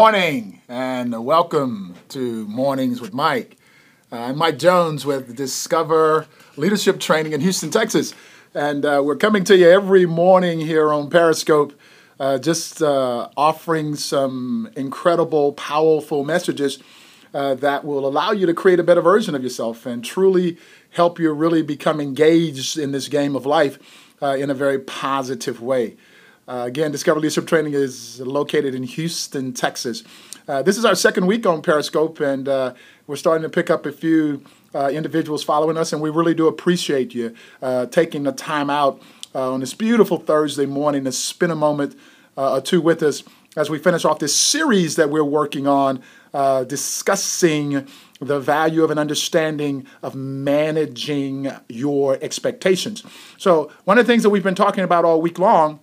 Morning and welcome to Mornings with Mike. Uh, I'm Mike Jones with Discover Leadership Training in Houston, Texas. And uh, we're coming to you every morning here on Periscope, uh, just uh, offering some incredible, powerful messages uh, that will allow you to create a better version of yourself and truly help you really become engaged in this game of life uh, in a very positive way. Uh, again, Discover Leadership Training is located in Houston, Texas. Uh, this is our second week on Periscope, and uh, we're starting to pick up a few uh, individuals following us, and we really do appreciate you uh, taking the time out uh, on this beautiful Thursday morning to spend a moment or two with us as we finish off this series that we're working on discussing the value of an understanding of managing your expectations. So, one of the things that we've been talking about all week long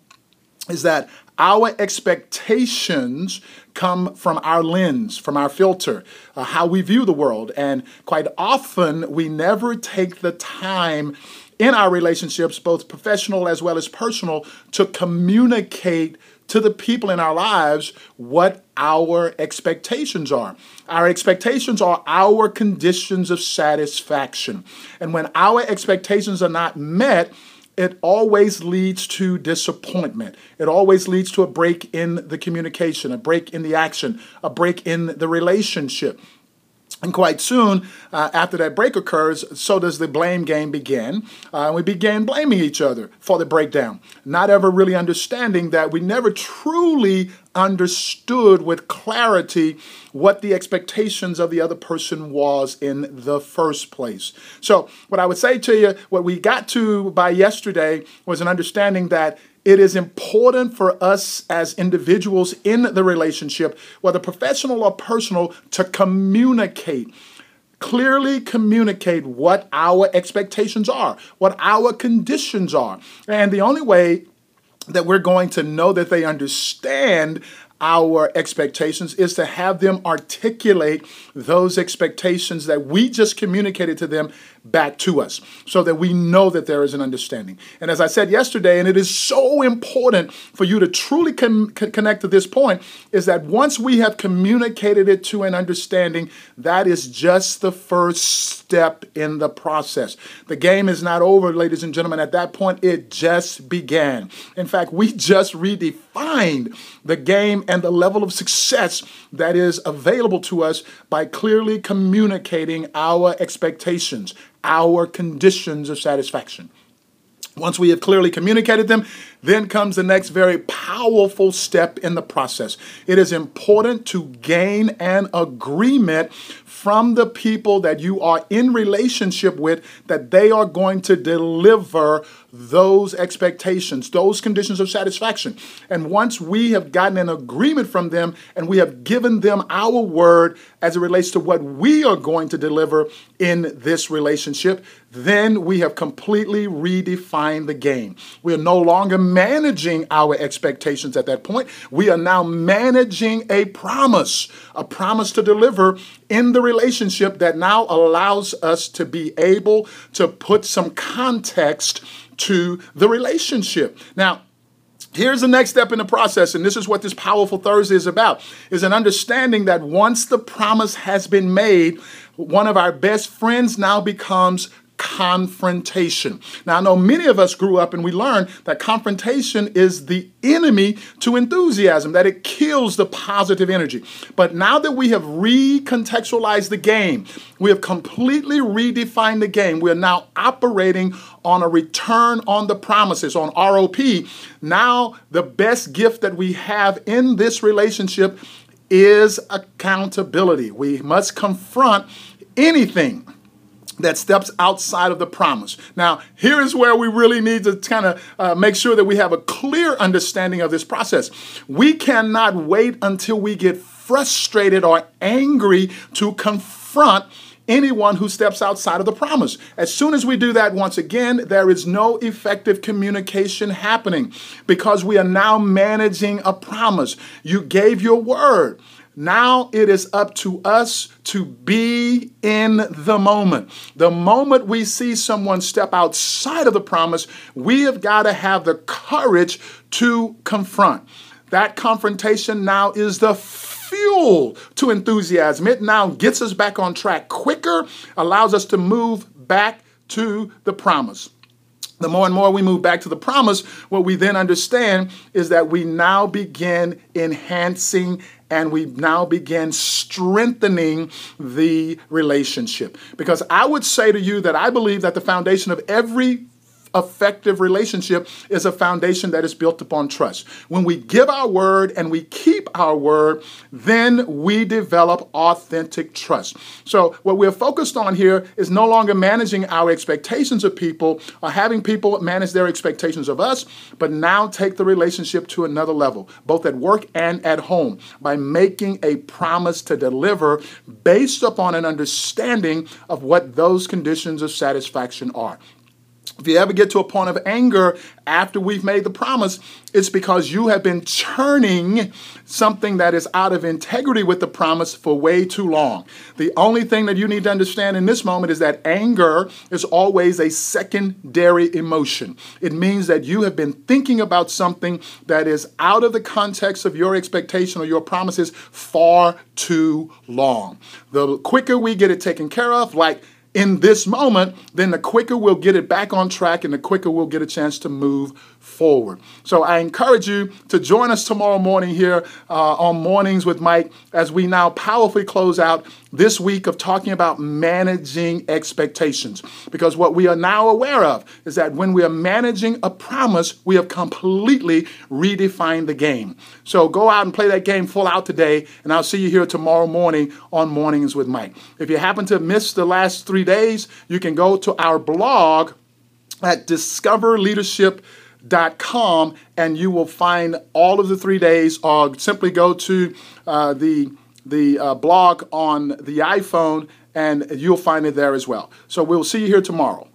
is that our expectations come from our lens, from our filter, uh, how we view the world. And quite often, we never take the time in our relationships, both professional as well as personal, to communicate to the people in our lives what our expectations are. Our expectations are our conditions of satisfaction. And when our expectations are not met, it always leads to disappointment. It always leads to a break in the communication, a break in the action, a break in the relationship. And quite soon uh, after that break occurs, so does the blame game begin. Uh, we begin blaming each other for the breakdown, not ever really understanding that we never truly understood with clarity what the expectations of the other person was in the first place. So, what I would say to you, what we got to by yesterday was an understanding that it is important for us as individuals in the relationship, whether professional or personal, to communicate. Clearly communicate what our expectations are, what our conditions are. And the only way that we're going to know that they understand our expectations is to have them articulate those expectations that we just communicated to them back to us so that we know that there is an understanding. And as I said yesterday, and it is so important for you to truly con- connect to this point, is that once we have communicated it to an understanding, that is just the first step in the process. The game is not over, ladies and gentlemen. At that point, it just began. In fact, we just redefined the game and the level of success that is available to us by clearly communicating our expectations, our conditions of satisfaction. Once we have clearly communicated them, then comes the next very powerful step in the process. It is important to gain an agreement from the people that you are in relationship with that they are going to deliver those expectations, those conditions of satisfaction. And once we have gotten an agreement from them and we have given them our word as it relates to what we are going to deliver in this relationship, then we have completely redefined the game. We are no longer managing our expectations at that point. We are now managing a promise, a promise to deliver in the relationship that now allows us to be able to put some context to the relationship. Now, Here's the next step in the process, and this is what this powerful Thursday is about, is an understanding that once the promise has been made, one of our best friends now becomes confrontation. Now, I know many of us grew up and we learned that confrontation is the enemy to enthusiasm, that it kills the positive energy. But now that we have recontextualized the game, we have completely redefined the game, we are now operating on a return on the promises, on ROP. Now, the best gift that we have in this relationship is accountability. We must confront anything that steps outside of the promise. Now, here is where we really need to kind of uh, make sure that we have a clear understanding of this process. We cannot wait until we get frustrated or angry to confront anyone who steps outside of the promise. As soon as we do that, once again, there is no effective communication happening because we are now managing a promise. You gave your word. Now it is up to us to be in the moment. The moment we see someone step outside of the promise, we have got to have the courage to confront. That confrontation now is the fuel to enthusiasm. It now gets us back on track quicker, allows us to move back to the promise. The more and more we move back to the promise, what we then understand is that we now begin enhancing and we now begin strengthening the relationship. Because I would say to you that I believe that the foundation of every effective relationship is a foundation that is built upon trust. When we give our word and we keep our word, then we develop authentic trust. So, what we're focused on here is no longer managing our expectations of people or having people manage their expectations of us, but now take the relationship to another level, both at work and at home, by making a promise to deliver based upon an understanding of what those conditions of satisfaction are. If you ever get to a point of anger after we've made the promise, it's because you have been churning something that is out of integrity with the promise for way too long. The only thing that you need to understand in this moment is that anger is always a secondary emotion. It means that you have been thinking about something that is out of the context of your expectation or your promises far too long. The quicker we get it taken care of, like in this moment, then the quicker we'll get it back on track and the quicker we'll get a chance to move forward. So I encourage you to join us tomorrow morning here uh, on Mornings with Mike as we now powerfully close out this week of talking about managing expectations. Because what we are now aware of is that when we are managing a promise, we have completely redefined the game. So go out and play that game full out today, and I'll see you here tomorrow morning on Mornings with Mike. If you happen to miss the last three days, you can go to our blog at discoverleadership.com and you will find all of the three days or simply go to uh, the the uh, blog on the iphone and you'll find it there as well. So we'll see you here tomorrow